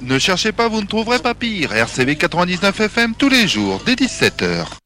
Ne cherchez pas, vous ne trouverez pas pire. RCV 99 FM tous les jours, dès 17h.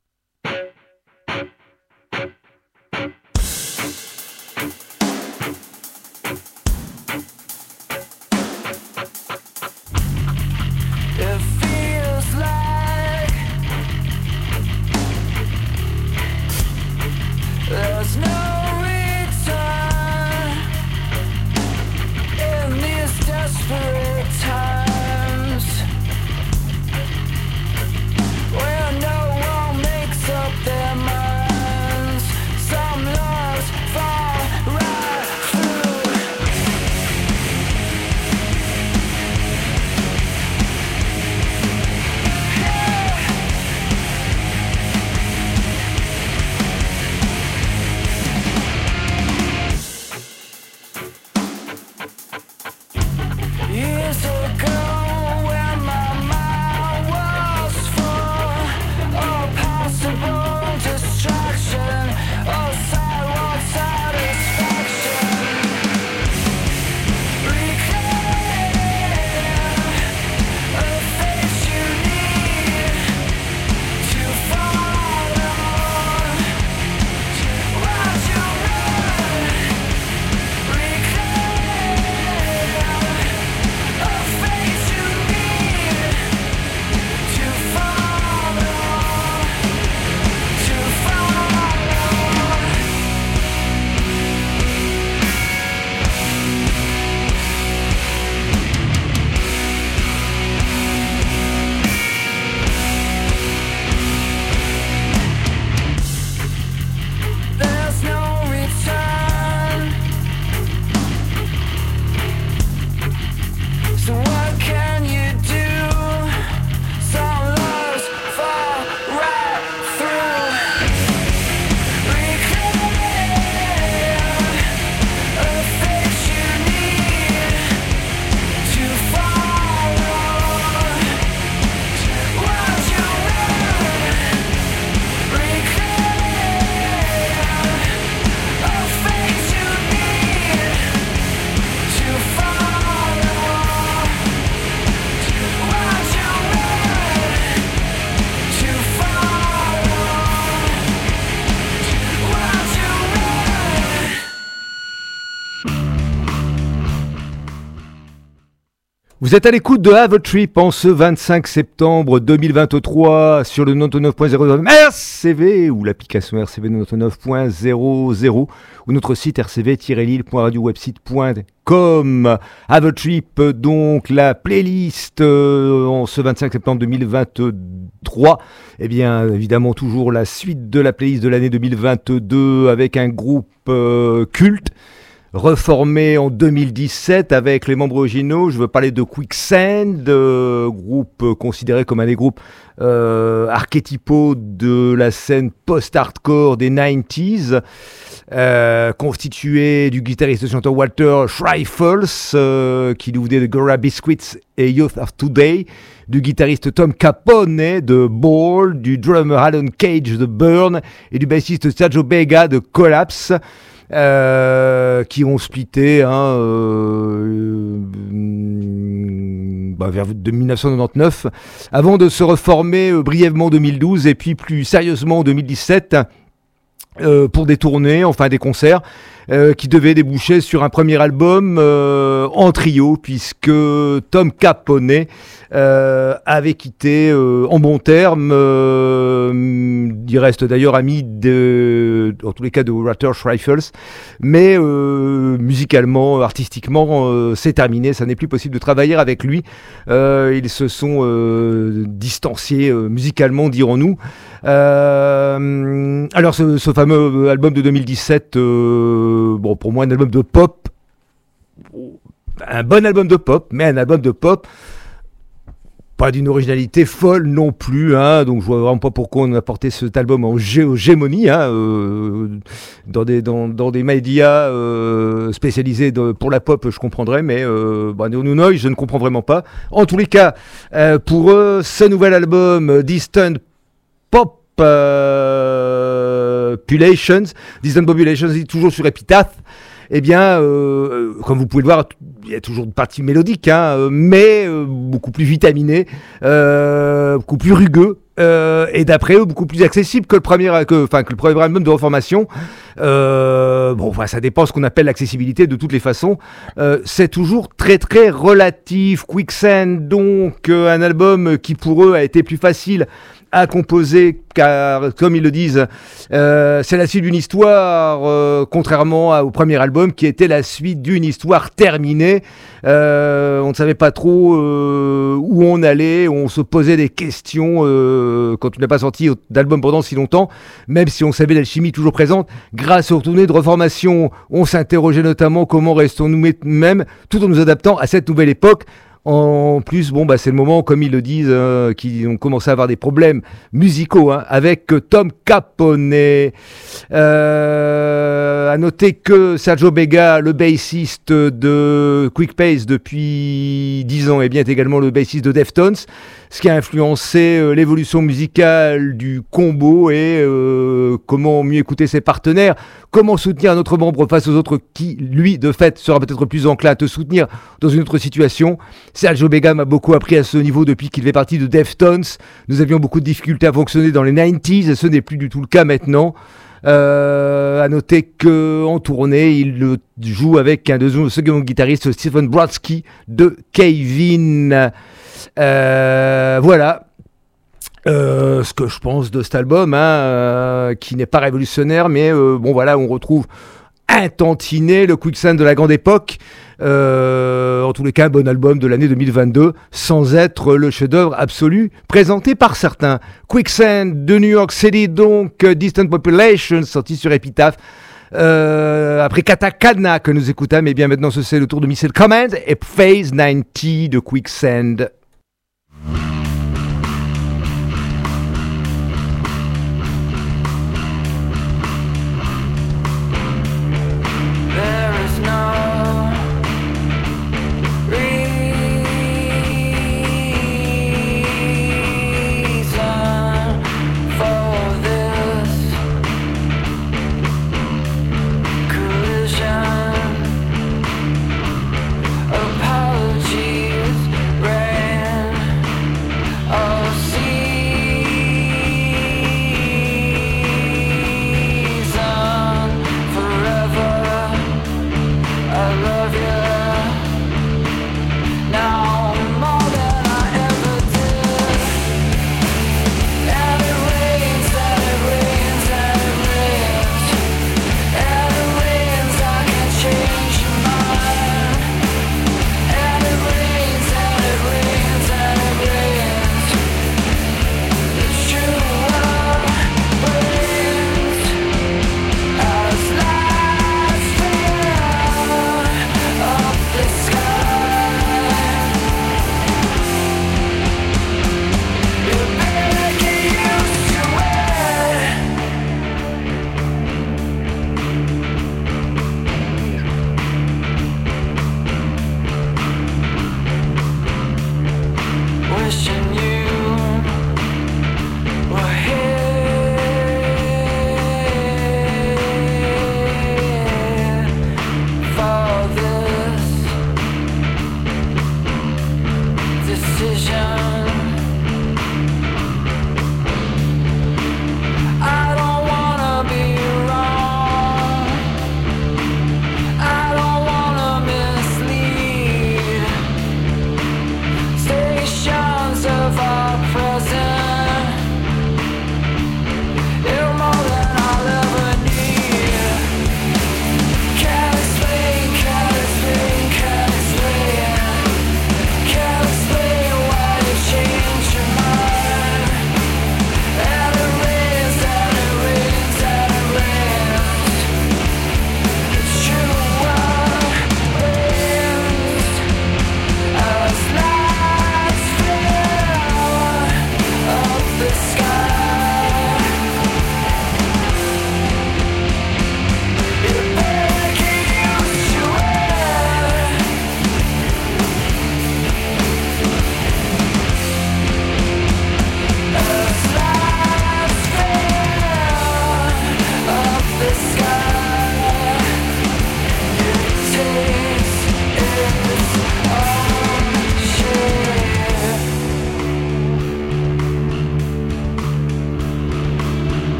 Vous êtes à l'écoute de Have a Trip en ce 25 septembre 2023 sur le 99.00 RCV ou l'application RCV 99.00 ou notre site rcv-lille.radiowebsite.com. Have a Trip, donc la playlist euh, en ce 25 septembre 2023. Eh bien, évidemment, toujours la suite de la playlist de l'année 2022 avec un groupe euh, culte reformé en 2017 avec les membres originaux. Je veux parler de Quicksand, euh, groupe considéré comme un des groupes euh, archétypaux de la scène post-hardcore des 90s. Euh, constitué du guitariste chanteur Walter Schreifels, qui nous venait de Gora Biscuits et Youth of Today, du guitariste Tom Capone de Ball, du drummer Alan Cage de Burn et du bassiste Sergio Bega de Collapse. Euh, qui ont splitté hein, euh, bah, vers de 1999, avant de se reformer euh, brièvement en 2012 et puis plus sérieusement en 2017 pour des tournées, enfin des concerts. Qui devaient déboucher sur un premier album en trio, puisque Tom Capone euh, avait quitté euh, en bon terme. Euh, il reste d'ailleurs ami de, en tous les cas de Walter Schreifels, mais musicalement, artistiquement, c'est terminé. Ça n'est plus possible de travailler avec lui. ils se sont distanciés musicalement, dirons-nous. alors ce, ce, fameux album de 2017, bon pour moi un album de pop, un bon album de pop, mais un album de pop pas d'une originalité folle non plus, hein, donc je vois vraiment pas pourquoi on a porté cet album en géomonie, hein, euh, dans, des, dans, dans des médias euh, spécialisés pour la pop, je comprendrais, mais euh, bah, je ne comprends vraiment pas. En tous les cas, euh, pour eux, ce nouvel album, Distant Pop Populations, Distant Populations, toujours sur Epitaph, eh bien, euh, comme vous pouvez le voir, il y a toujours une partie mélodique, hein, mais beaucoup plus vitaminée, beaucoup plus rugueux, euh, et d'après eux beaucoup plus accessible que le premier, enfin, que le premier album de reformation. Euh, bon, enfin, ça dépend ce qu'on appelle l'accessibilité de toutes les façons. Euh, c'est toujours très très relatif. Quicksand, donc un album qui pour eux a été plus facile à composer, car comme ils le disent, euh, c'est la suite d'une histoire, euh, contrairement au premier album qui était la suite d'une histoire terminée. Euh, on ne savait pas trop où on allait, on se posait des questions quand on n'a pas sorti d'album pendant si longtemps, même si on savait l'alchimie toujours présente. Grâce aux retournées de reformation, on s'interrogeait notamment comment restons-nous même tout en nous adaptant à cette nouvelle époque. En plus, bon, bah, c'est le moment, comme ils le disent, euh, qu'ils ont commencé à avoir des problèmes musicaux hein, avec Tom Capone. Euh, à noter que Sergio Bega, le bassiste de Quick Pace depuis 10 ans, est bien également le bassiste de Deftones ce qui a influencé euh, l'évolution musicale du combo et euh, comment mieux écouter ses partenaires, comment soutenir un autre membre face aux autres qui, lui, de fait, sera peut-être plus enclin à te soutenir dans une autre situation. Sergio Bega m'a beaucoup appris à ce niveau depuis qu'il fait partie de Deftones. Nous avions beaucoup de difficultés à fonctionner dans les 90s et ce n'est plus du tout le cas maintenant. Euh, à noter que en tournée, il joue avec un de second guitariste, Stephen Brodsky de Kevin. Euh, voilà. Euh, ce que je pense de cet album, hein, euh, qui n'est pas révolutionnaire, mais bon voilà, on retrouve un tantinet, le quicksand de la grande époque. En tous les cas, bon album de l'année 2022, sans être le chef-d'œuvre absolu présenté par certains. Quicksand de New York City, donc Distant Population, sorti sur Epitaph. après Katakana que nous écoutons, mais bien maintenant ce c'est le tour de Missile Command et Phase 90 de Quicksand.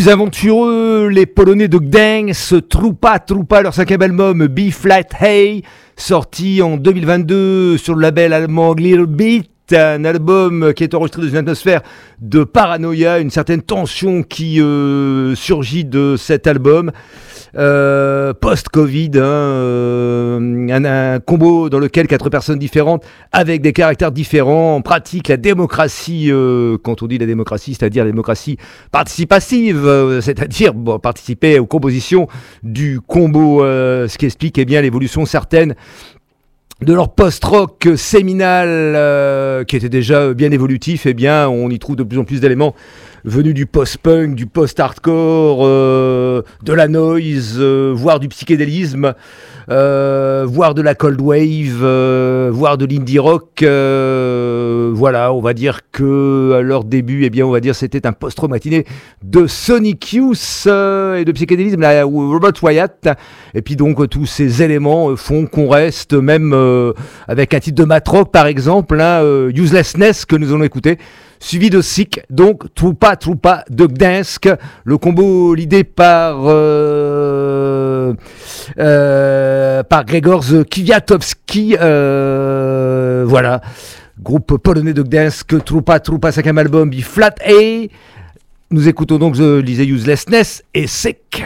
Plus aventureux, les Polonais de Gdańsk, Trupa Trupa, leur cinquième album B-Flat Hey, sorti en 2022 sur le label allemand Little Beat, un album qui est enregistré dans une atmosphère de paranoïa, une certaine tension qui euh, surgit de cet album. Euh, post-Covid, hein, euh, un, combo dans lequel quatre personnes différentes, avec des caractères différents, pratiquent la démocratie, quand on dit la démocratie, c'est-à-dire la démocratie participative, c'est-à-dire participer aux compositions du combo, ce qui explique eh bien l'évolution certaine de leur post-rock séminal qui était déjà bien évolutif, eh bien, on y trouve de plus en plus d'éléments venu du post-punk, du post-hardcore, euh, de la noise, euh, voire du psychédélisme, euh, voire de la cold wave, voire de l'indie rock. voilà, on va dire que à leur début, eh bien, on va dire c'était un post matiné de Sonic Youth et de psychédélisme, là, Robert Wyatt. Et puis donc tous ces éléments font qu'on reste même avec un titre de matrock par exemple, hein, Uselessness que nous allons écouter suivi de Sick, donc Troupa Troupa de Gdansk, le combo l'idée par euh, euh, par Gregor Kwiatowski, euh, voilà, groupe polonais de Gdansk, Troupa Troupa, cinquième album, Flat A. Nous écoutons donc The Lisez Uselessness et Sick.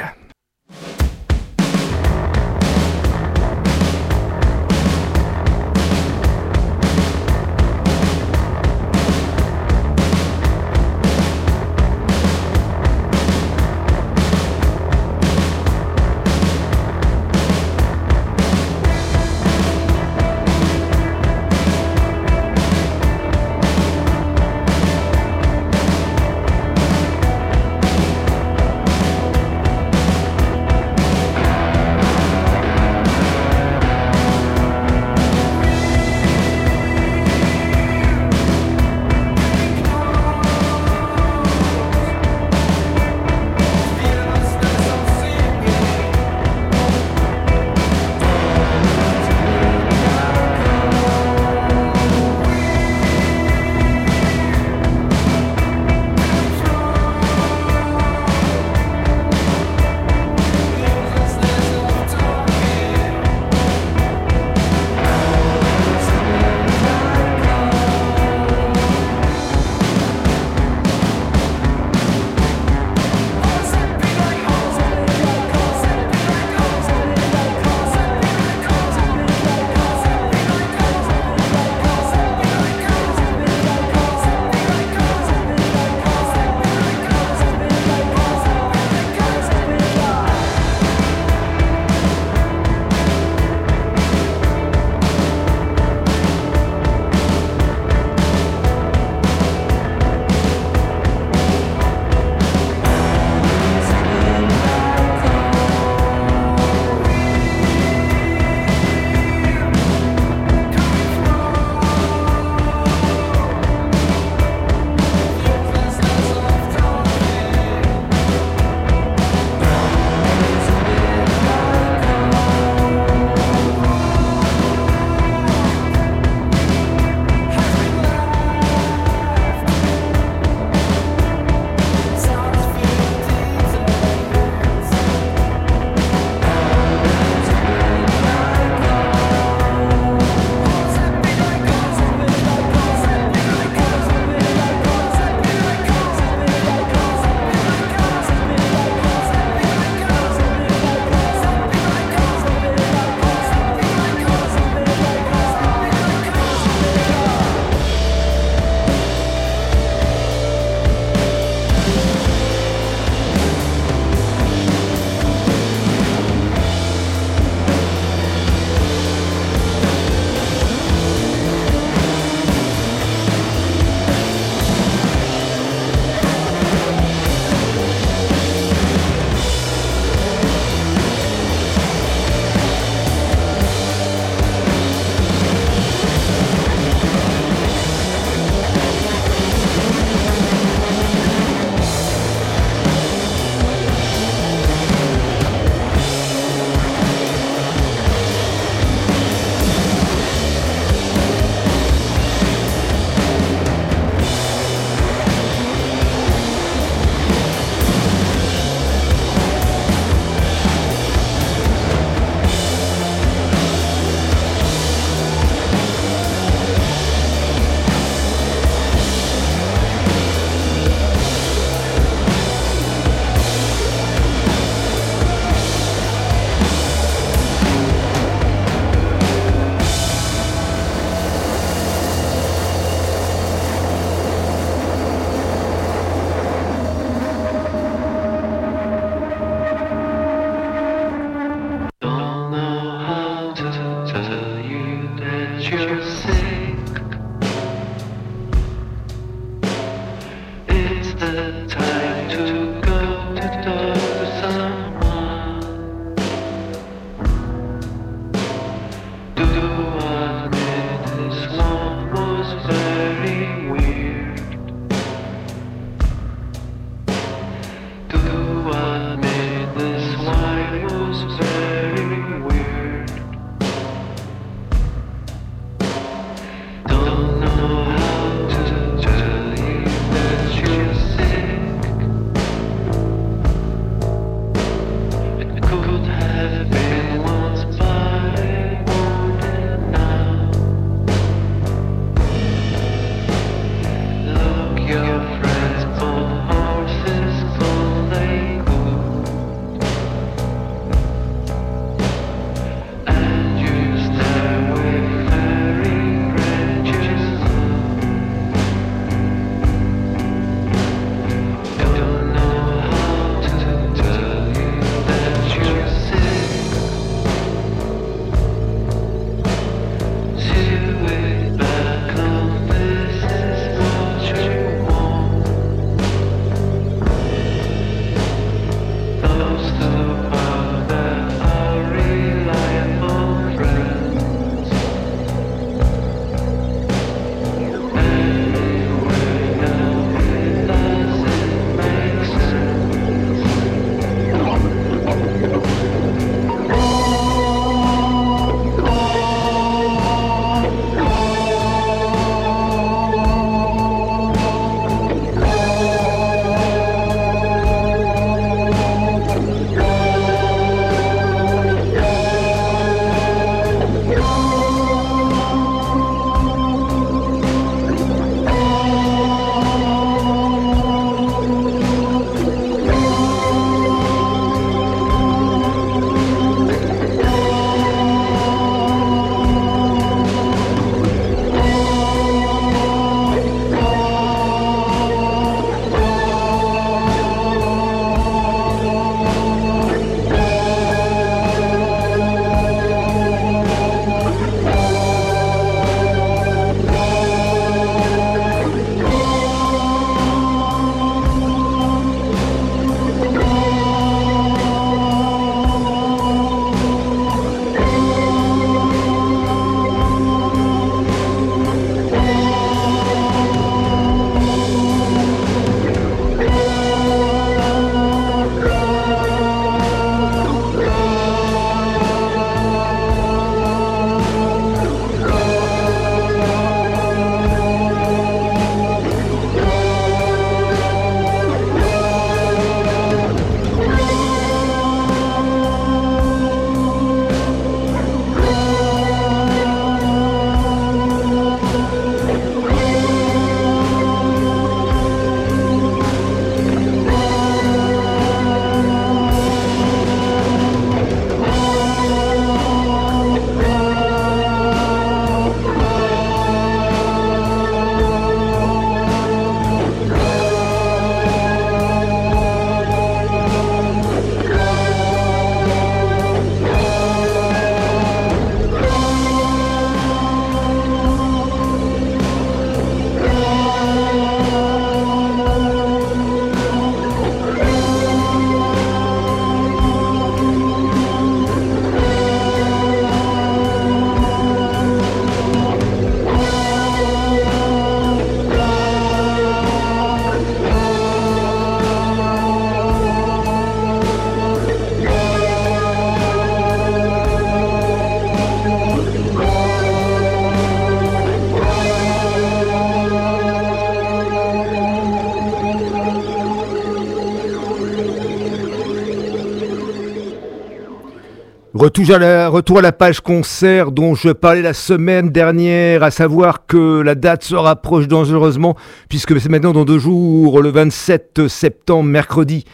Retour à la page concert dont je parlais la semaine dernière, à savoir que la date se rapproche dangereusement, puisque c'est maintenant dans deux jours, le 27 septembre, mercredi.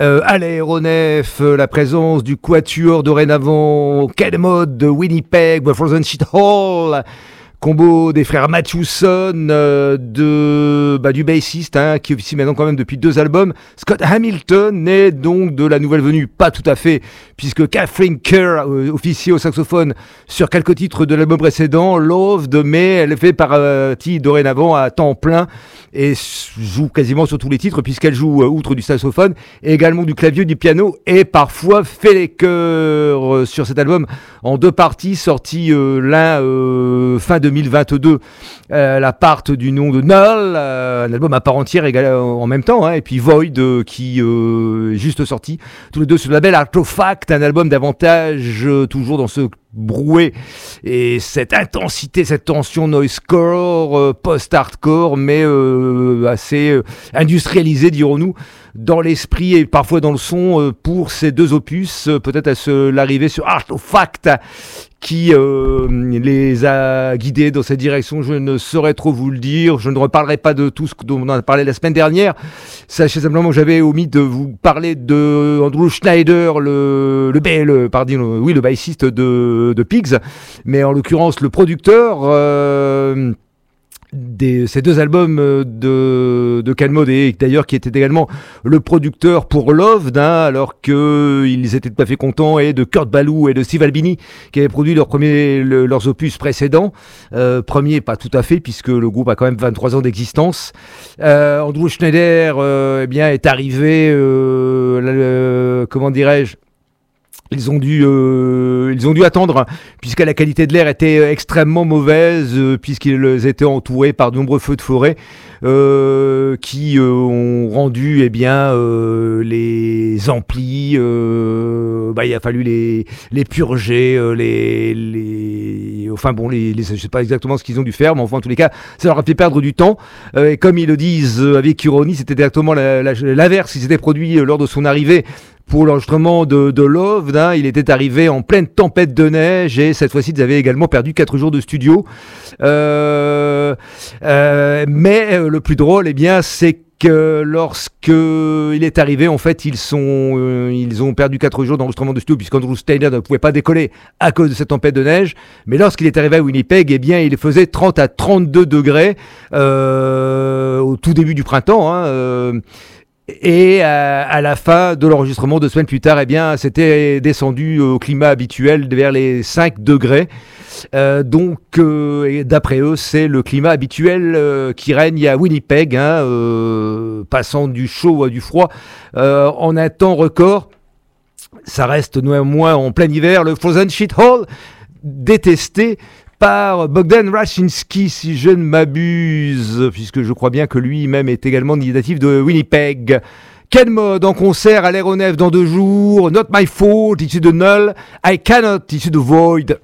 Euh, à l'aéronef, euh, la présence du Quatuor dorénavant, quel mode de Winnipeg, Frozen Shit Hall, combo des frères Matthewson, euh, de, bah, du bassiste, hein, qui officie maintenant quand même depuis deux albums, Scott Hamilton, est donc de la nouvelle venue, pas tout à fait, puisque Kathleen Kerr euh, officie au saxophone sur quelques titres de l'album précédent, Loved, mais elle fait partie dorénavant à temps plein et joue quasiment sur tous les titres, puisqu'elle joue, euh, outre du saxophone, également du clavier, du piano, et parfois fait les chœurs sur cet album en deux parties, sorti l'un fin de 2022, euh, la part du nom de Null, euh, un album à part entière en même temps, hein, et puis Void euh, qui est juste sorti, tous les deux sur le label Artifact, un album davantage toujours dans ce broué et cette intensité, cette tension noisecore, post-hardcore, mais assez industrialisé, dirons-nous, dans l'esprit et parfois dans le son pour ces deux opus, peut-être à se l'arrivée sur Artifact, qui euh, les a guidés dans cette direction, je ne saurais trop vous le dire. Je ne reparlerai pas de tout ce dont on a parlé la semaine dernière. Sachez simplement que j'avais omis de vous parler de Andrew Schneider, le, le, le pardon, oui, le bassiste de, de Pigs, mais en l'occurrence le producteur. Euh, ces deux albums euh, de, de Calmode et d'ailleurs qui était également le producteur pour Love, hein, alors qu'ils étaient tout à fait contents, et de Kurt Ballou et de Steve Albini qui avaient produit leurs opus précédents. Euh, premier, pas tout à fait, puisque le groupe a quand même 23 ans d'existence. Euh, Andrew Schneider eh bien, est arrivé, comment dirais-je, ils ont dû, euh, ils ont dû attendre, puisque la qualité de l'air était extrêmement mauvaise, euh, puisqu'ils étaient entourés par de nombreux feux de forêt, euh, qui ont rendu, eh bien, les amplis. bah, il a fallu les, les purger, les, les, enfin bon, les, les, je sais pas exactement ce qu'ils ont dû faire, mais enfin, en tous les cas, ça leur a fait perdre du temps. et comme ils le disent avec ironie, c'était exactement l'inverse qui s'était produit lors de son arrivée pour l'enregistrement de, de Love. Hein, il était arrivé en pleine tempête de neige et cette fois-ci, ils avaient également perdu 4 jours de studio. Euh, euh, mais euh, le plus drôle, eh bien, c'est que lorsque il est arrivé, en fait, ils, sont, ils ont perdu 4 jours d'enregistrement de studio puisqu'Andrew Steiner ne pouvait pas décoller à cause de cette tempête de neige. Mais lorsqu'il est arrivé à Winnipeg, eh bien, il faisait 30 à 32 degrés au tout début du printemps. Hein, et euh, à la fin de l'enregistrement, deux semaines plus tard, eh bien, c'était descendu au climat habituel vers les 5 degrés. Euh, donc, euh, d'après eux, c'est le climat habituel qui règne à Winnipeg, hein, passant du chaud à froid en un temps record. Ça reste néanmoins en plein hiver, le Frozen Shit Hall détesté par Bogdan Rachinski, si je ne m'abuse, puisque je crois bien que lui-même est également natif de Winnipeg. Quel mode en concert à l'aéronef dans deux jours Not My Fault, issu de Null. I Cannot, issu de Void.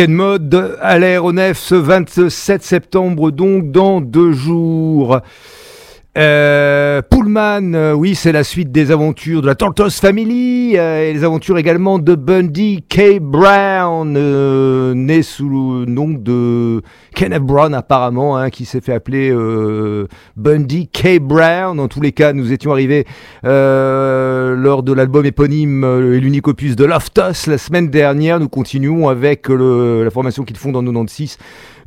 Weekend Mode à l'aéronef ce 27 septembre, donc dans deux jours. Euh, Pullman, euh, oui, c'est la suite des aventures de la Tortoise Family euh, et les aventures également de Bundy K. Brown, euh, né sous le nom de Kenneth Brown apparemment, hein, qui s'est fait appeler Bundy K. Brown. En tous les cas, nous étions arrivés lors de l'album éponyme et l'unique opus de Loftus la semaine dernière. Nous continuons avec la formation qu'ils font dans 96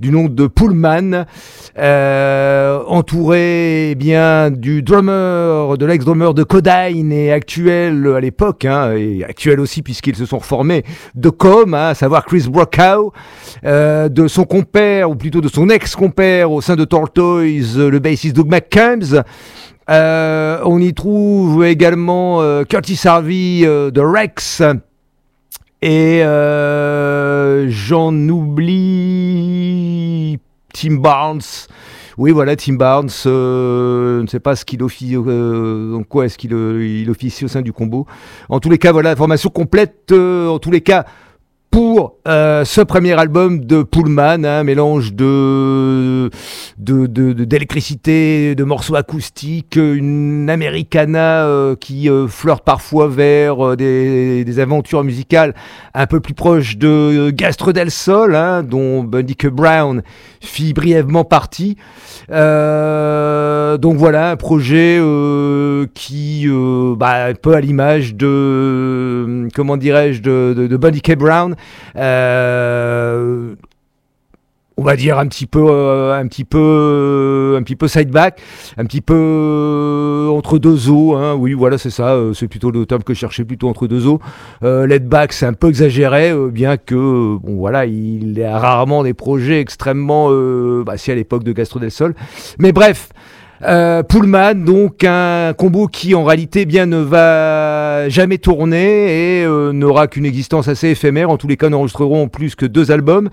du nom de Pullman, euh, entouré eh bien du drummer, de l'ex-drummer de Codine et actuel à l'époque, hein, et actuel aussi puisqu'ils se sont reformés de Com, hein, à savoir Chris Brockow, euh, de son compère, ou plutôt de son ex-compère au sein de Tortoise, le bassiste Doug McCambs. Euh, on y trouve également Curtis Harvey de Rex, et euh, j'en oublie Tim Barnes. Oui, voilà, Tim Barnes. Euh, je ne sais pas ce qu'il officie, euh, quoi est-ce qu'il il officie au sein du combo. En tous les cas, voilà, formation complète. en tous les cas, pour euh, ce premier album de Pullman, un hein, mélange de d'électricité, de, de, morceaux acoustiques, une americana euh, qui euh, flirte parfois vers des, des, aventures musicales un peu plus proches de Gastre del Sol, hein, dont Bundy Brown fit brièvement partie. donc voilà, un projet qui, bah, un peu à l'image de, comment dirais-je, de, de, de Bundy K. Brown, euh, on va dire un petit peu euh, un petit peu euh, un petit peu sideback un petit peu entre deux eaux hein. oui voilà c'est ça c'est plutôt le terme que je cherchais plutôt entre deux eaux euh, back c'est un peu exagéré bien que bon voilà il a rarement des projets extrêmement bah, si à l'époque de Gastro del Sol mais bref euh, Pullman, donc un combo qui en réalité bien ne va jamais tourner et euh, n'aura qu'une existence assez éphémère. En tous les cas, n'enregistreront plus que deux albums.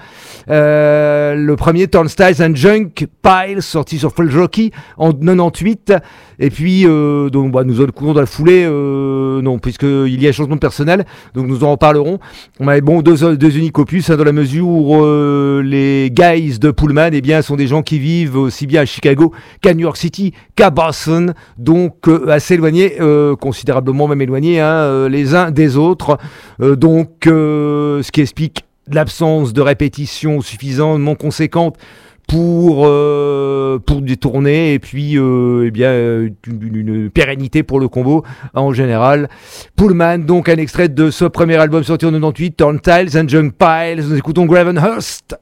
Euh, le premier, Turnstiles and Junk Piles, sorti sur Full Jockey en 98. Et puis, euh, donc, bah, nous allons dans la foulée, euh, non, puisqu'il y a changement de personnel, donc nous en reparlerons. On bon deux, deux uniques opus, hein, dans la mesure où euh, les guys de Pullman, eh bien, sont des gens qui vivent aussi bien à Chicago qu'à New York City, qu'à Boston, donc assez éloignés, considérablement même éloignés, hein, les uns des autres. donc, ce qui explique l'absence de répétition suffisamment conséquente pour, euh, pour détourner et puis euh, eh bien, une, pérennité pour le combo hein, en général. Pullman, donc un extrait de ce premier album sorti en 98, Turntiles and Junk Piles. Nous écoutons Gravenhurst.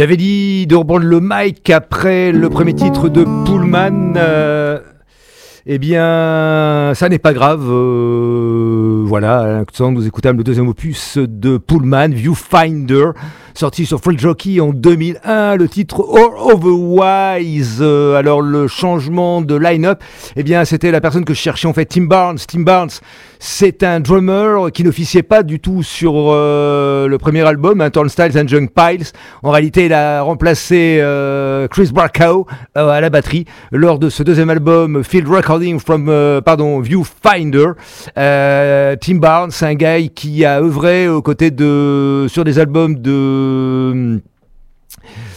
J'avais dit de reprendre le mic après le premier titre de Pullman. Euh, eh bien, ça n'est pas grave. Euh, voilà, nous écoutons le deuxième opus de Pullman, Viewfinder sorti sur Free Jockey en 2001, le titre All Otherwise. Euh, alors le changement de line-up, eh bien c'était la personne que je cherchais en fait, Tim Barnes. Tim Barnes, c'est un drummer qui n'officiait pas du tout sur euh, le premier album, hein, Turnstiles and Junk Piles. En réalité, il a remplacé euh, Chris Barkow à la batterie lors de ce deuxième album, Field Recording from, pardon, Viewfinder. Tim Barnes, un gars qui a œuvré aux côtés de sur des albums de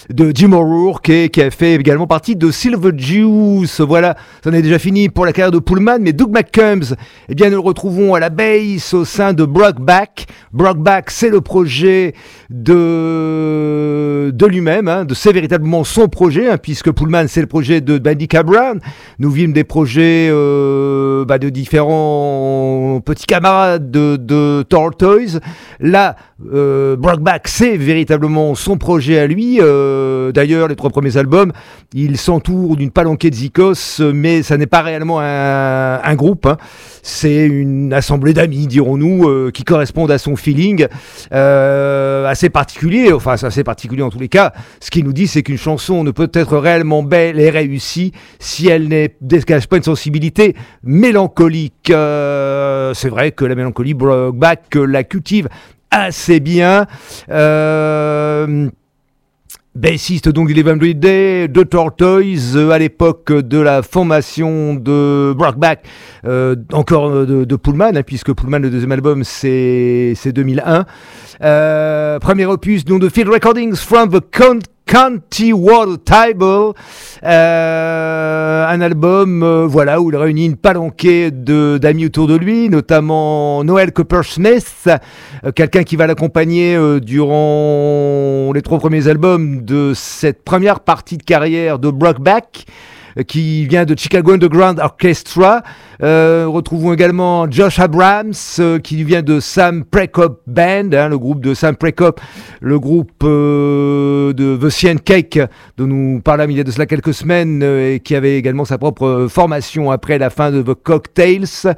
de Jim O'Rourke et qui a fait également partie de Silver Juice. Voilà, ça en est déjà fini pour la carrière de Pullman, mais Doug McCombs, eh bien nous le retrouvons à la base au sein de Brockback. Brockback, c'est le projet de, de lui-même, hein, de c'est véritablement son projet, hein, puisque Pullman c'est le projet de Bandy Cabran. Nous vîmes des projets euh, bah, de différents petits camarades de, de Tortoise. Là, euh, Brockback c'est véritablement son projet à lui. Euh, d'ailleurs, les trois premiers albums, il s'entoure d'une palanquée de zikos, mais ça n'est pas réellement un, groupe. Hein. C'est une assemblée d'amis, dirons-nous, euh, qui correspondent à son feeling assez particulier. Enfin, c'est assez particulier en tous les cas. Ce qu'il nous dit, c'est qu'une chanson ne peut être réellement belle et réussie si elle ne dégage pas une sensibilité mélancolique. c'est vrai que la mélancolie, Brokeback la cultive assez bien. Euh, Bassiste donc du Live Day, de Tortoise euh, à l'époque de la formation de Brockback, euh, encore euh, de, Pullman, hein, puisque Pullman, le deuxième album, c'est 2001. premier opus donc de Field Recordings from the County World Table, euh, un album euh, voilà où il réunit une palanquée d'amis autour de lui, notamment Noel Coppersmith, euh, quelqu'un qui va l'accompagner durant les trois premiers albums de cette première partie de carrière de Brockback qui vient de Chicago Underground Orchestra. Euh, retrouvons également Josh Abrams, euh, qui vient de Sam Prekop Band, hein, le groupe de Sam Prekop, le groupe euh, de The Cien Cake, dont nous parlons il y a de cela quelques semaines, et qui avait également sa propre formation après la fin de The Cocktails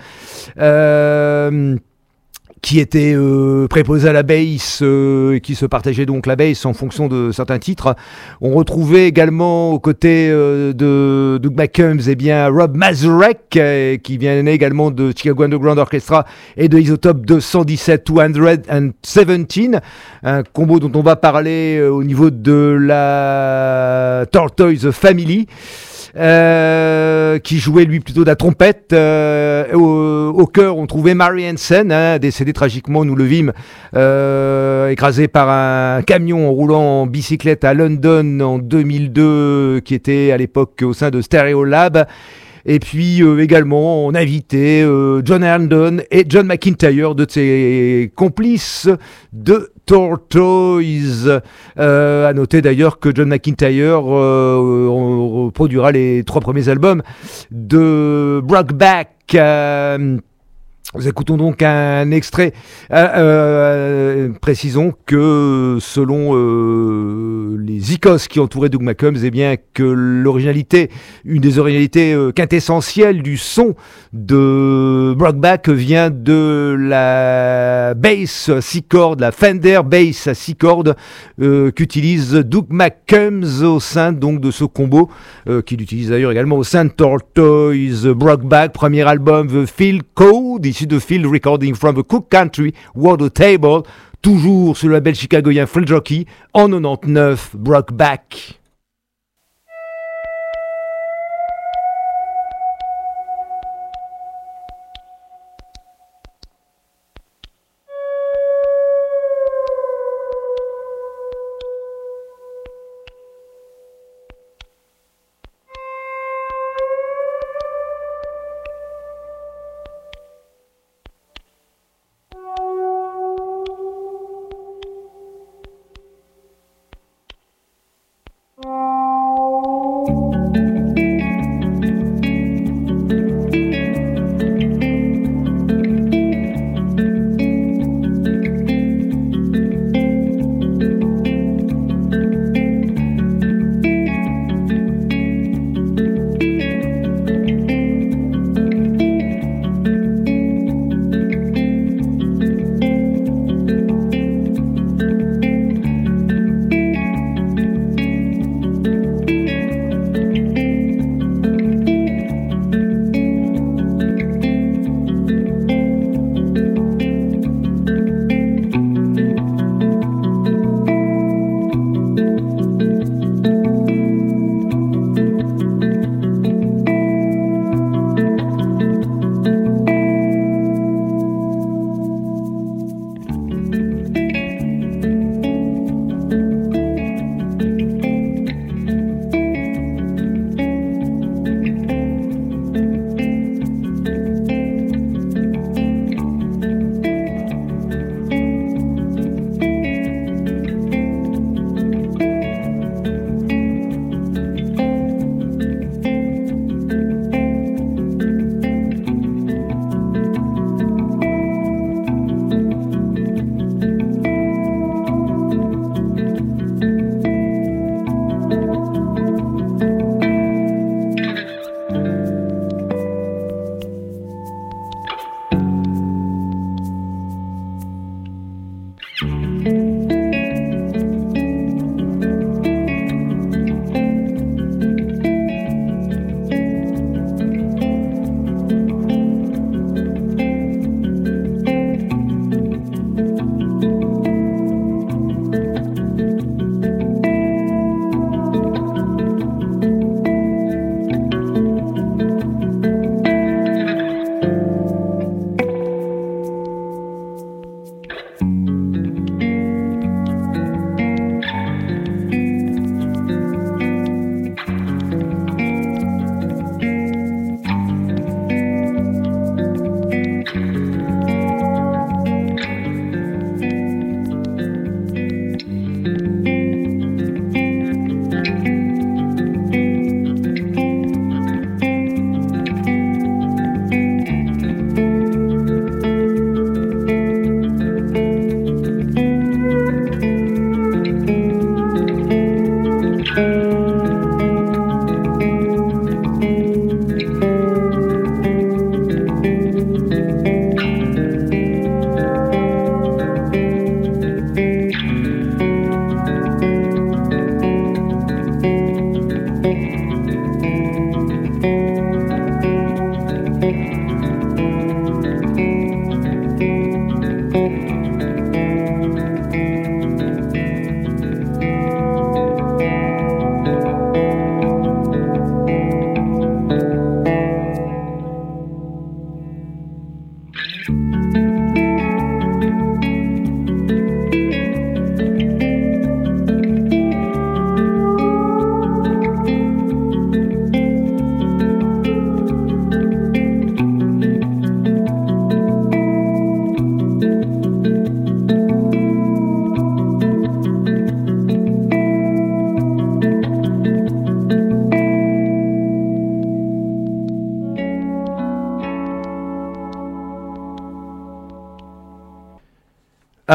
qui était euh, préposé à la base euh, et qui se partageait donc la base en fonction de certains titres. On retrouvait également aux côtés euh, de Doug McCombs eh bien Rob Mazurek qui vient également de Chicago Underground Orchestra et de Isotope 217 217 un combo dont on va parler au niveau de la Tortoise Family. Euh, qui jouait lui plutôt de la trompette. Euh, au, au cœur, on trouvait Mary Hansen, hein, décédé tragiquement, nous le vîmes, euh, écrasé par un camion en roulant en bicyclette à London en 2002, qui était à l'époque au sein de Stereo Lab. Et puis euh, également, on a invité euh, John Herndon et John McIntyre, de ses complices de Tortoise. Euh, à noter d'ailleurs que John McIntyre reproduira les trois premiers albums de Brockback. Nous écoutons donc un extrait. Euh, euh, précisons que selon euh, les icos qui entouraient Doug McCombs, eh bien que l'originalité, une des originalités quintessentielles du son de Brockback vient de la bass à six cordes, la Fender bass à six cordes qu'utilise Doug McCombs au sein donc de ce combo, qu'il utilise d'ailleurs également au sein de Tortoise Brockback, premier album The Field Code, issu de Field Recording from the Cook Country Water Table, toujours sur le label chicagoien Free Jockey, en 99, Brockback.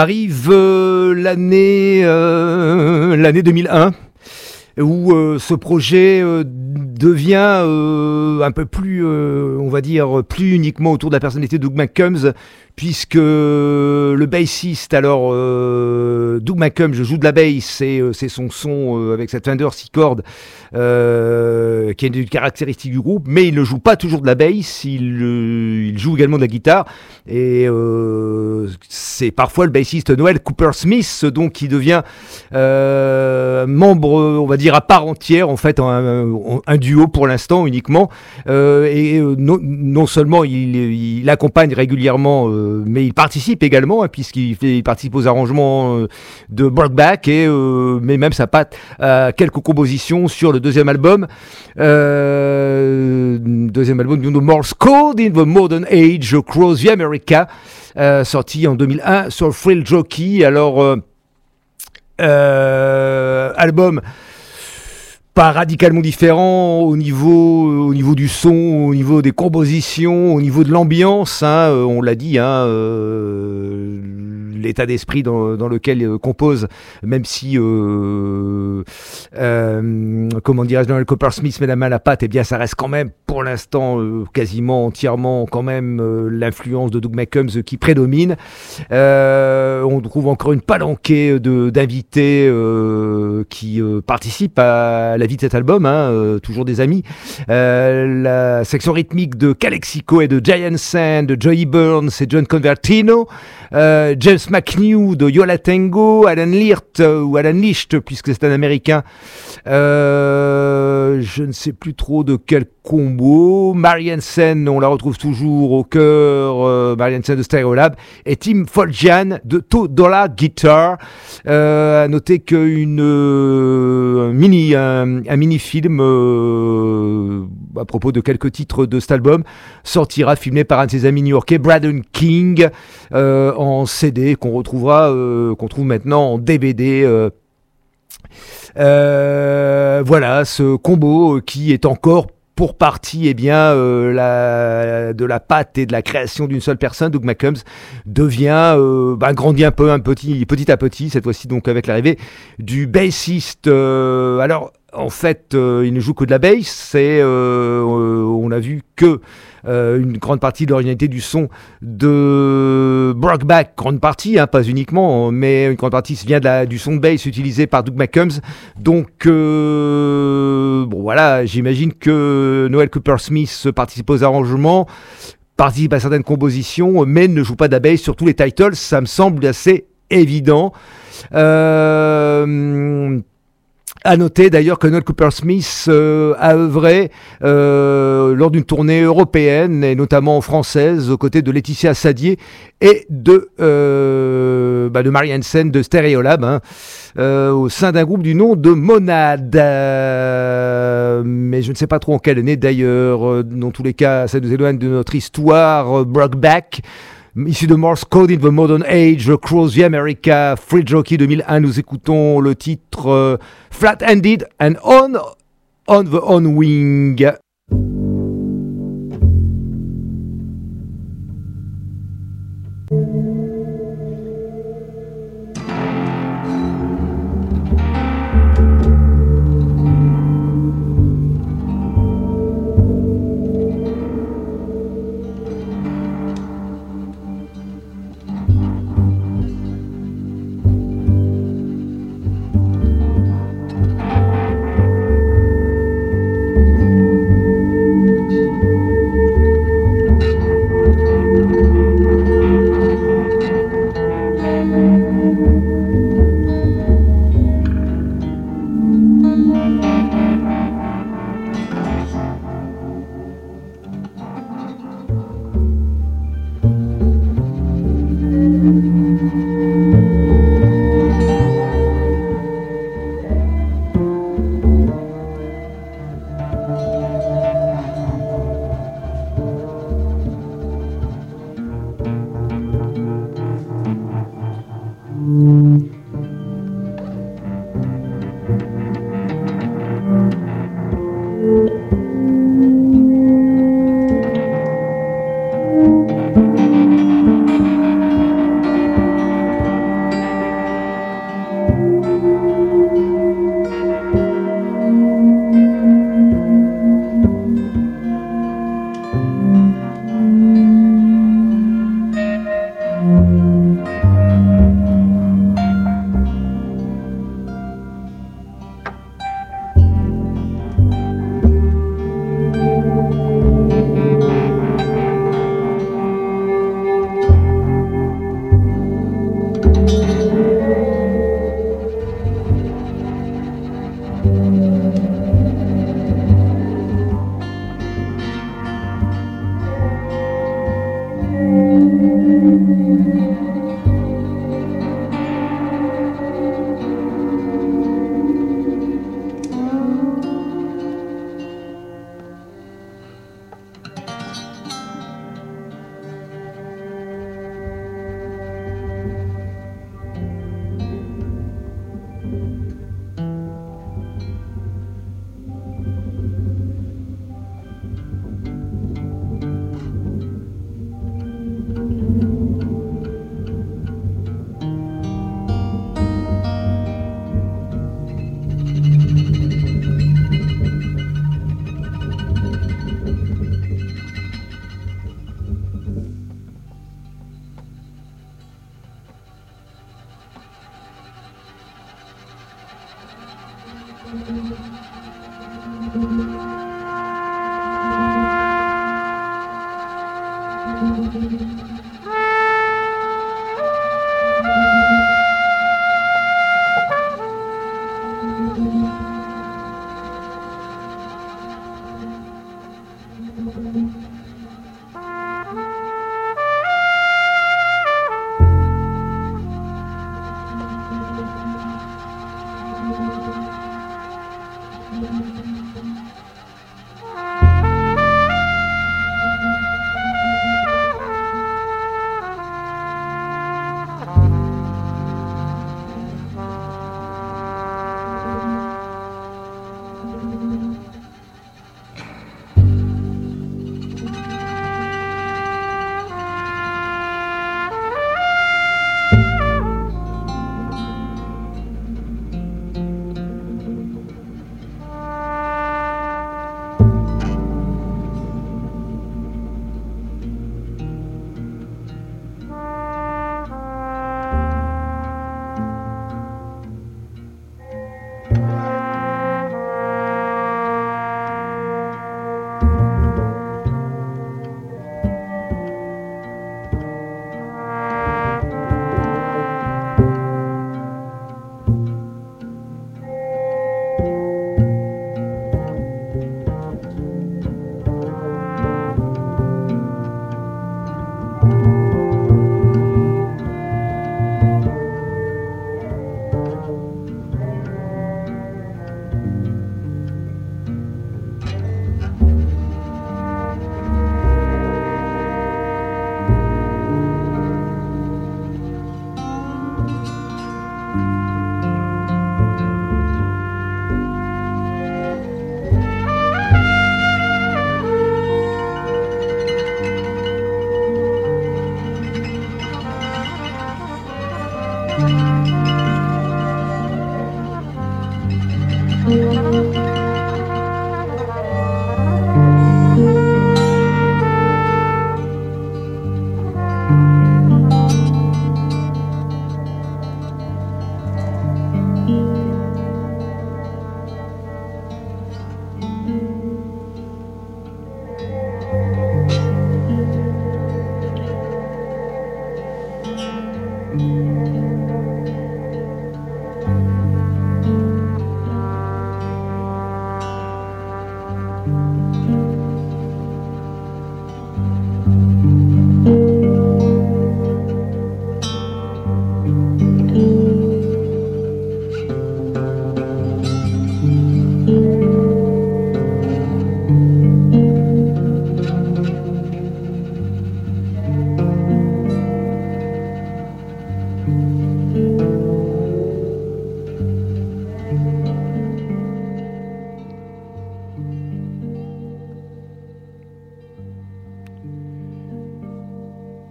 Arrive l'année l'année 2001 où ce projet devient un peu plus, on va dire, plus uniquement autour de la personnalité de Doug puisque le bassiste, alors euh, Doug McCum, je joue de la bass, euh, c'est son son euh, avec cette Fender 6 cordes qui est une caractéristique du groupe, mais il ne joue pas toujours de la bass, il, joue également de la guitare, et c'est parfois le bassiste Noel Cooper Smith, donc qui devient membre, on va dire, à part entière, en fait, un, duo pour l'instant uniquement, et non, seulement il, il accompagne régulièrement mais il participe également, hein, puisqu'il il participe aux arrangements euh, de Brockback et euh, mais même sa patte à quelques compositions sur le deuxième album, deuxième album du Morse Code in the Modern Age Across the America, sorti en 2001 sur Frill Jockey. Alors album pas radicalement différent au niveau, au niveau du son, au niveau des compositions, au niveau de l'ambiance. Hein, euh, on l'a dit, hein, euh, l'état d'esprit dans, lequel euh, compose, même si, euh, euh, comment dirais-je, Donald Coppersmith met la main à la pâte, eh bien ça reste quand même, pour l'instant, quasiment entièrement quand même l'influence de Doug McCombs qui prédomine. on trouve encore une palanquée d'invités qui participent à la vie de cet album, hein, toujours des amis. la section rythmique de Calexico et de Giant Sand, de Joey Burns et John Convertino. James McNew de Yola Tango, Alan Lirt euh, ou Alan Licht puisque c'est un américain. Euh, je ne sais plus trop de quel combo. Marianne Sen, on la retrouve toujours au cœur. Euh, Marianne Sen de Stereolab. Et Tim Folgian de To Dollar Guitar. Euh, noter qu'une un mini film à propos de quelques titres de cet album sortira filmé par un de ses amis new-yorkais, Braden King, en CD qu'on retrouvera, euh, qu'on trouve maintenant en DVD. Euh. Euh, voilà, ce combo qui est encore pour partie eh bien, la, de la patte et de la création d'une seule personne, Doug McCombs, devient, bah, grandit un peu, un petit, petit à petit, cette fois-ci donc avec l'arrivée du bassiste. alors, en fait, il ne joue que de la bass, c'est, on a vu que euh, une grande partie de l'originalité du son de Brockback, grande partie, hein, pas uniquement, mais une grande partie vient du son de bass utilisé par Doug McCombs. Donc, euh, bon voilà, j'imagine que Noel Cooper Smith participe aux arrangements participe à certaines compositions, mais ne joue pas de sur tous les titles. Ça me semble assez évident. Euh, à noter d'ailleurs que Noel Cooper Smith euh, a œuvré euh, lors d'une tournée européenne et notamment française aux côtés de Laetitia Sadier et de, euh, bah de Marie Hansen de Stereolab hein, au sein d'un groupe du nom de Monade. mais je ne sais pas trop en quelle année d'ailleurs. Dans tous les cas, ça nous éloigne de notre histoire. Brockback issu de Morse Code in the Modern Age, Across the America, Free Jockey 2001. Nous écoutons le titre euh, Flat Ended and On, on the On Wing.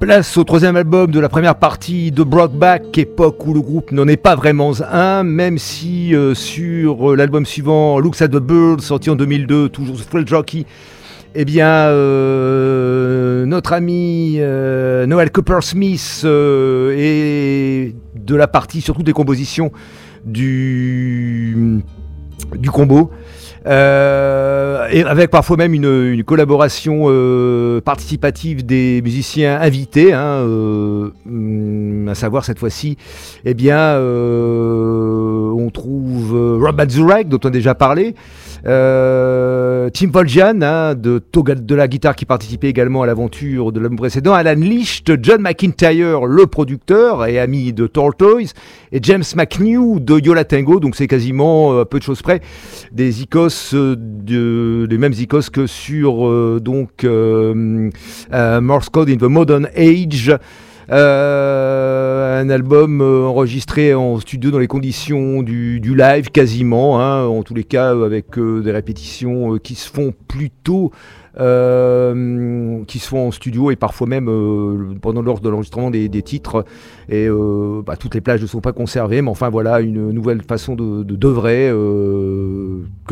Place au troisième album de la première partie de Brockback, époque où le groupe n'en est pas vraiment un, même si euh, sur euh, l'album suivant, Looks at the Bird, sorti en 2002, toujours Full Jockey, eh bien, euh, notre ami Noel Cooper-Smith est de la partie, surtout des compositions du combo. Euh, et avec parfois même une, collaboration euh, participative des musiciens invités, hein, euh, à savoir cette fois-ci, eh bien, on trouve Rob Mazurek, dont on a déjà parlé, euh, Tim Voljan, hein, de, de la guitare qui participait également à l'aventure de l'homme précédent, Alan Licht, John McIntyre, le producteur et ami de Tortoise, et James McNew de Yola Tango, donc c'est quasiment à euh, peu de choses près des icos, euh, de, mêmes icos que sur Morse Code in the Modern Age. Un album euh, enregistré en studio dans les conditions du, live quasiment, hein, en tous les cas avec euh, des répétitions qui se font plutôt euh, qui se font en studio et parfois même euh, pendant lors de l'enregistrement des, titres. Et euh, bah, toutes les plages ne sont pas conservées, mais enfin voilà une nouvelle façon de d'œuvrer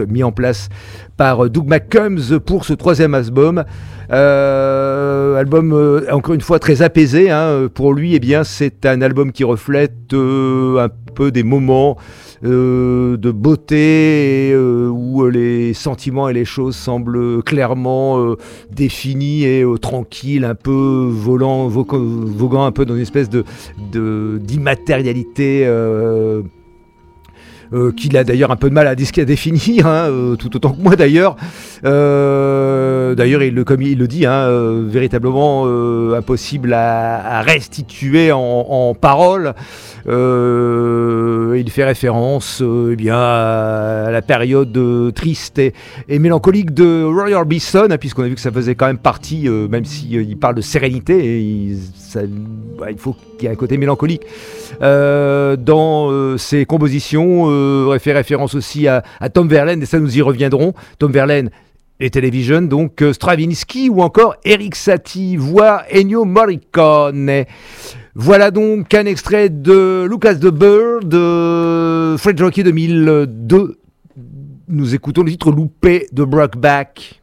mis en place par Doug McCombs pour ce troisième album. album encore une fois très apaisé, hein, pour lui, eh bien, c'est un album qui reflète un peu des moments de beauté où les sentiments et les choses semblent clairement définis et tranquilles, un peu volant, voguant un peu dans une espèce de d'immatérialité. Euh, qu'il a d'ailleurs un peu de mal à, définir, hein, euh, tout autant que moi d'ailleurs. Euh, d'ailleurs, il le dit, hein, véritablement impossible à, restituer en, en paroles. Il fait référence eh bien, à la période triste et, mélancolique de Roy Orbison, hein, puisqu'on a vu que ça faisait quand même partie, même s'il il parle de sérénité, il, bah, il faut qu'il y ait un côté mélancolique dans ses compositions fait référence aussi à, Tom Verlaine, et ça nous y reviendrons. Tom Verlaine, les télévisions, donc euh, Stravinsky ou encore Eric Satie, voix Ennio Morricone. Voilà donc un extrait de Lucas the Bird, de Fred Jockey 2002. Nous écoutons le titre loupé de Brockback.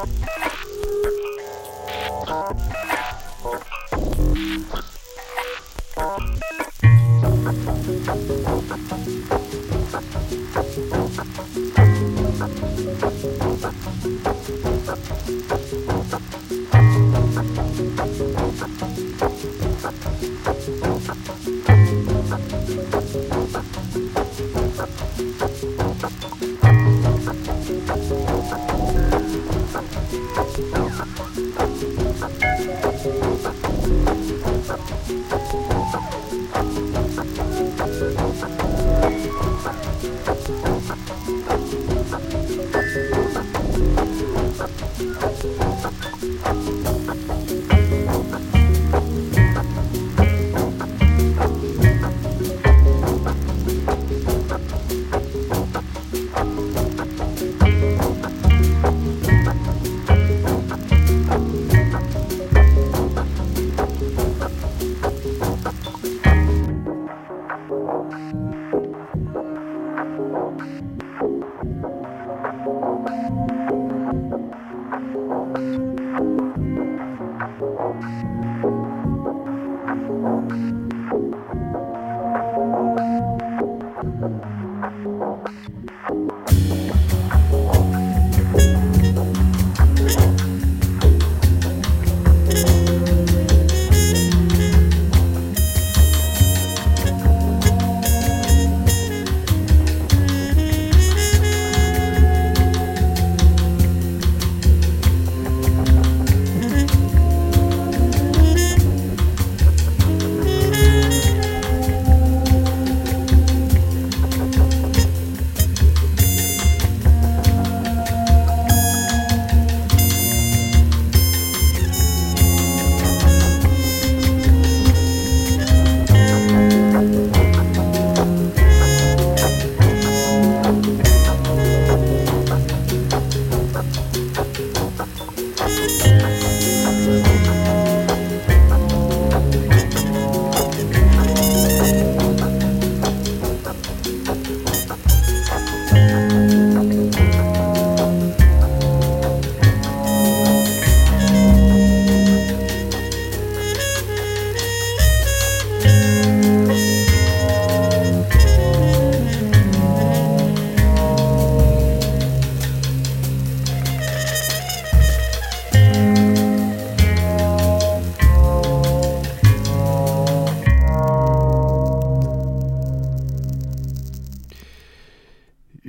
Thank you.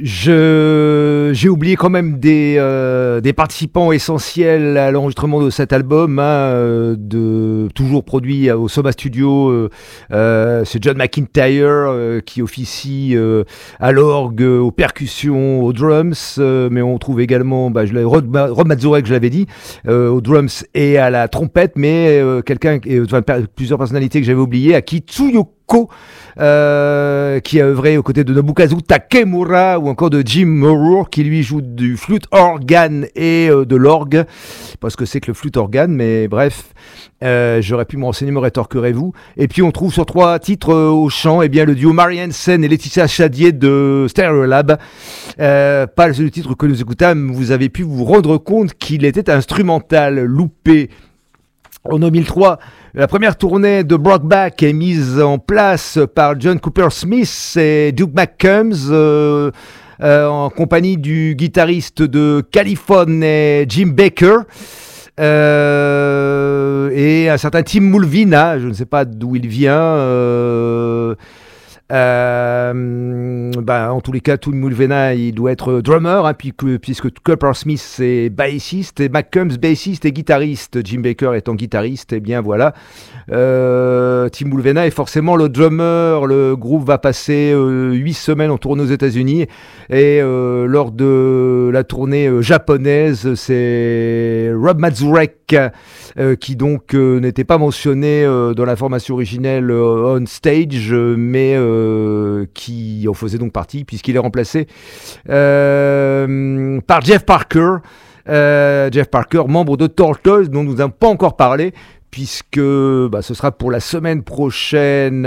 J'ai oublié quand même des, euh, des participants essentiels à l'enregistrement de cet album, hein, euh, de, toujours produit au Soma Studio. Euh, c'est John McIntyre qui officie à l'orgue, aux percussions, aux drums, mais on trouve également bah, je Rod, Rod Mazurek, je l'avais dit, aux drums et à la trompette, mais quelqu'un, plusieurs personnalités que j'avais oubliées, à qui Euh, qui a œuvré aux côtés de Nobukazu Takemura ou encore de Jim Moore qui lui joue du flûte organe et euh, de l'orgue. Parce que c'est que le flûte organe, mais bref, euh, j'aurais pu me renseigner, me rétorquerez-vous. Et puis on trouve sur trois titres au chant, et eh bien le duo Marianne Sen et Laetitia Chadier de Stereolab. Pas le seul titre que nous écoutâmes, vous avez pu vous rendre compte qu'il était instrumental, loupé. En 2003, la première tournée de Brockback est mise en place par John Cooper Smith et Duke McCombs. Euh, euh, en compagnie du guitariste de Californie Jim Baker euh, et un certain Tim Mulvina, je ne sais pas d'où il vient, euh, bah, en tous les cas, Toon Mulvena, il doit être drummer, hein, puis, puisque Cooper Smith est bassiste, et McCombs bassiste et guitariste, Jim Baker étant guitariste, et eh bien voilà. Euh, Tim Mulvena est forcément le drummer, le groupe va passer euh, 8 semaines en tournée aux États-Unis, et euh, lors de la tournée euh, japonaise, c'est Rob Mazurek euh, qui donc n'était pas mentionné dans la formation originelle on stage, mais euh, qui en faisait donc partie, puisqu'il est remplacé euh, par Jeff Parker. Euh, Jeff Parker, membre de Tortoise, dont nous n'avons pas encore parlé, puisque bah, ce sera pour la semaine prochaine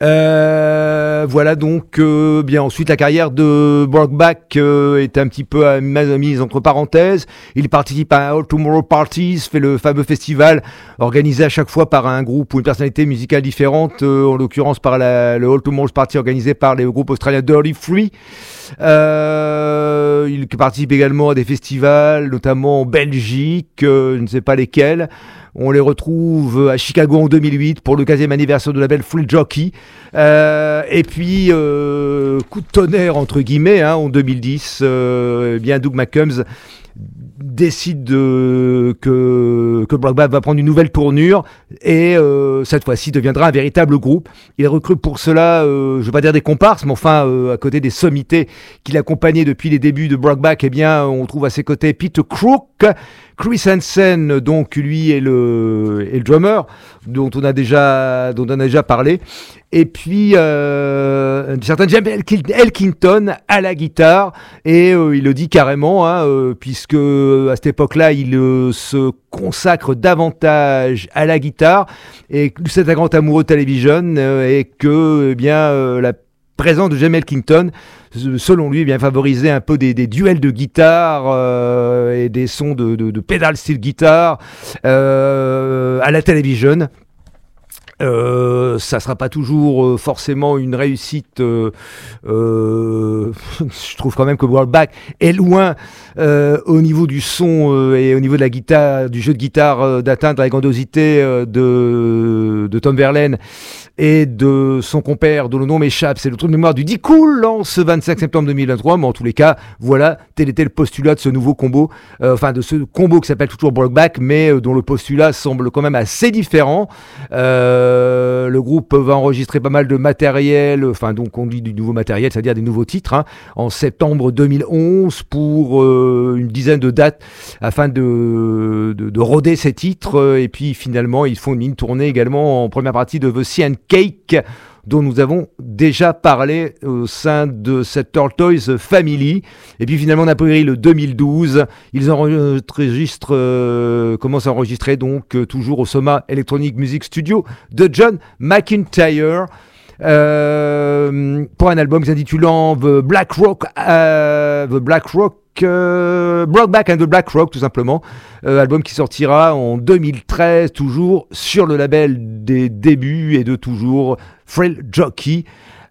euh, voilà donc euh, bien ensuite la carrière de Brockback euh, est un petit peu mise entre parenthèses. Il participe à All Tomorrow Parties, fait le fameux festival organisé à chaque fois par un groupe ou une personnalité musicale différente, en l'occurrence par la, le All Tomorrow Party organisé par le groupe australien Dirty Free. il participe également à des festivals, notamment en Belgique, je ne sais pas lesquels. On les retrouve à Chicago en 2008 pour le 15e anniversaire de la belle Full Jockey. Euh, et puis, euh, coup de tonnerre entre guillemets, hein, en 2010, euh, eh bien Doug McCombs décide de, que, que va prendre une nouvelle tournure et cette fois-ci deviendra un véritable groupe. Il recrute pour cela, je ne vais pas dire des comparses, mais enfin à côté des sommités qu'il accompagnait depuis les débuts de Brockback, eh bien on trouve à ses côtés Peter Crook, Chris Hansen, donc lui est le, est le drummer, dont on a déjà, dont on a déjà parlé. Et puis euh, un certain James Elkington à la guitare, et euh, il le dit carrément, hein, euh, puisque à cette époque-là, il euh, se consacre davantage à la guitare, et c'est un grand amoureux de télévision, et que eh bien la présence de James Elkington selon lui, bien favoriser un peu des, duels de guitare euh, et des sons de, de, pédale style guitare euh, à la télévision. Euh, ça sera pas toujours euh, forcément une réussite. Euh, je trouve quand même que Worldback est loin au niveau du son et au niveau de la guitare, du jeu de guitare, d'atteindre la grandosité de, de Tom Verlaine et de son compère dont le nom m'échappe, c'est le trou de mémoire du dit cool en ce 25 septembre 2023, mais en tous les cas, voilà, tel était le postulat de ce nouveau combo, enfin de ce combo qui s'appelle toujours Brokeback, mais dont le postulat semble quand même assez différent. Euh, le groupe va enregistrer pas mal de matériel, enfin donc on dit du nouveau matériel, c'est-à-dire des nouveaux titres, hein, en septembre 2011 pour euh, une dizaine de dates afin de, de, de, roder ces titres. Et puis finalement, ils font une tournée également en première partie de The Sea Cake dont nous avons déjà parlé au sein de cette Tortoise Family. Et puis finalement, pris le 2012. Ils enregistrent, euh, commencent à enregistrer donc euh, toujours au Soma Electronic Music Studio de John McIntyre. Euh, pour un album s'intitulant The Black Rock, The Black Rock euh, Brockback and the Black Rock tout simplement, album qui sortira en 2013 toujours sur le label des débuts et de toujours Frail Jockey.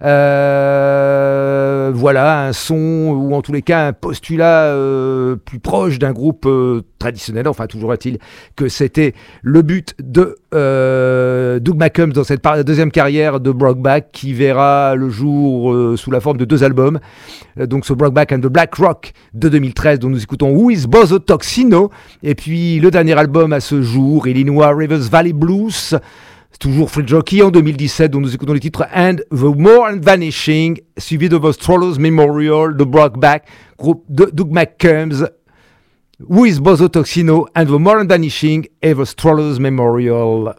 Euh, voilà, un son ou en tous les cas un postulat euh, plus proche d'un groupe euh, traditionnel. Enfin, toujours est-il que c'était le but de Doug McCombs dans cette deuxième carrière de Brockback qui verra le jour sous la forme de deux albums. donc ce Brockback and the Black Rock de 2013 dont nous écoutons Who is Bozo Toxino et puis le dernier album à ce jour, Illinois Rivers Valley Blues toujours Free Jockey en 2017, dont nous écoutons les titres And The More and Vanishing, suivi de The Strollers Memorial, de Brockback, groupe de Doug McCombs, Who is Bozo Toxino, and The More and Vanishing, et The Strollers Memorial.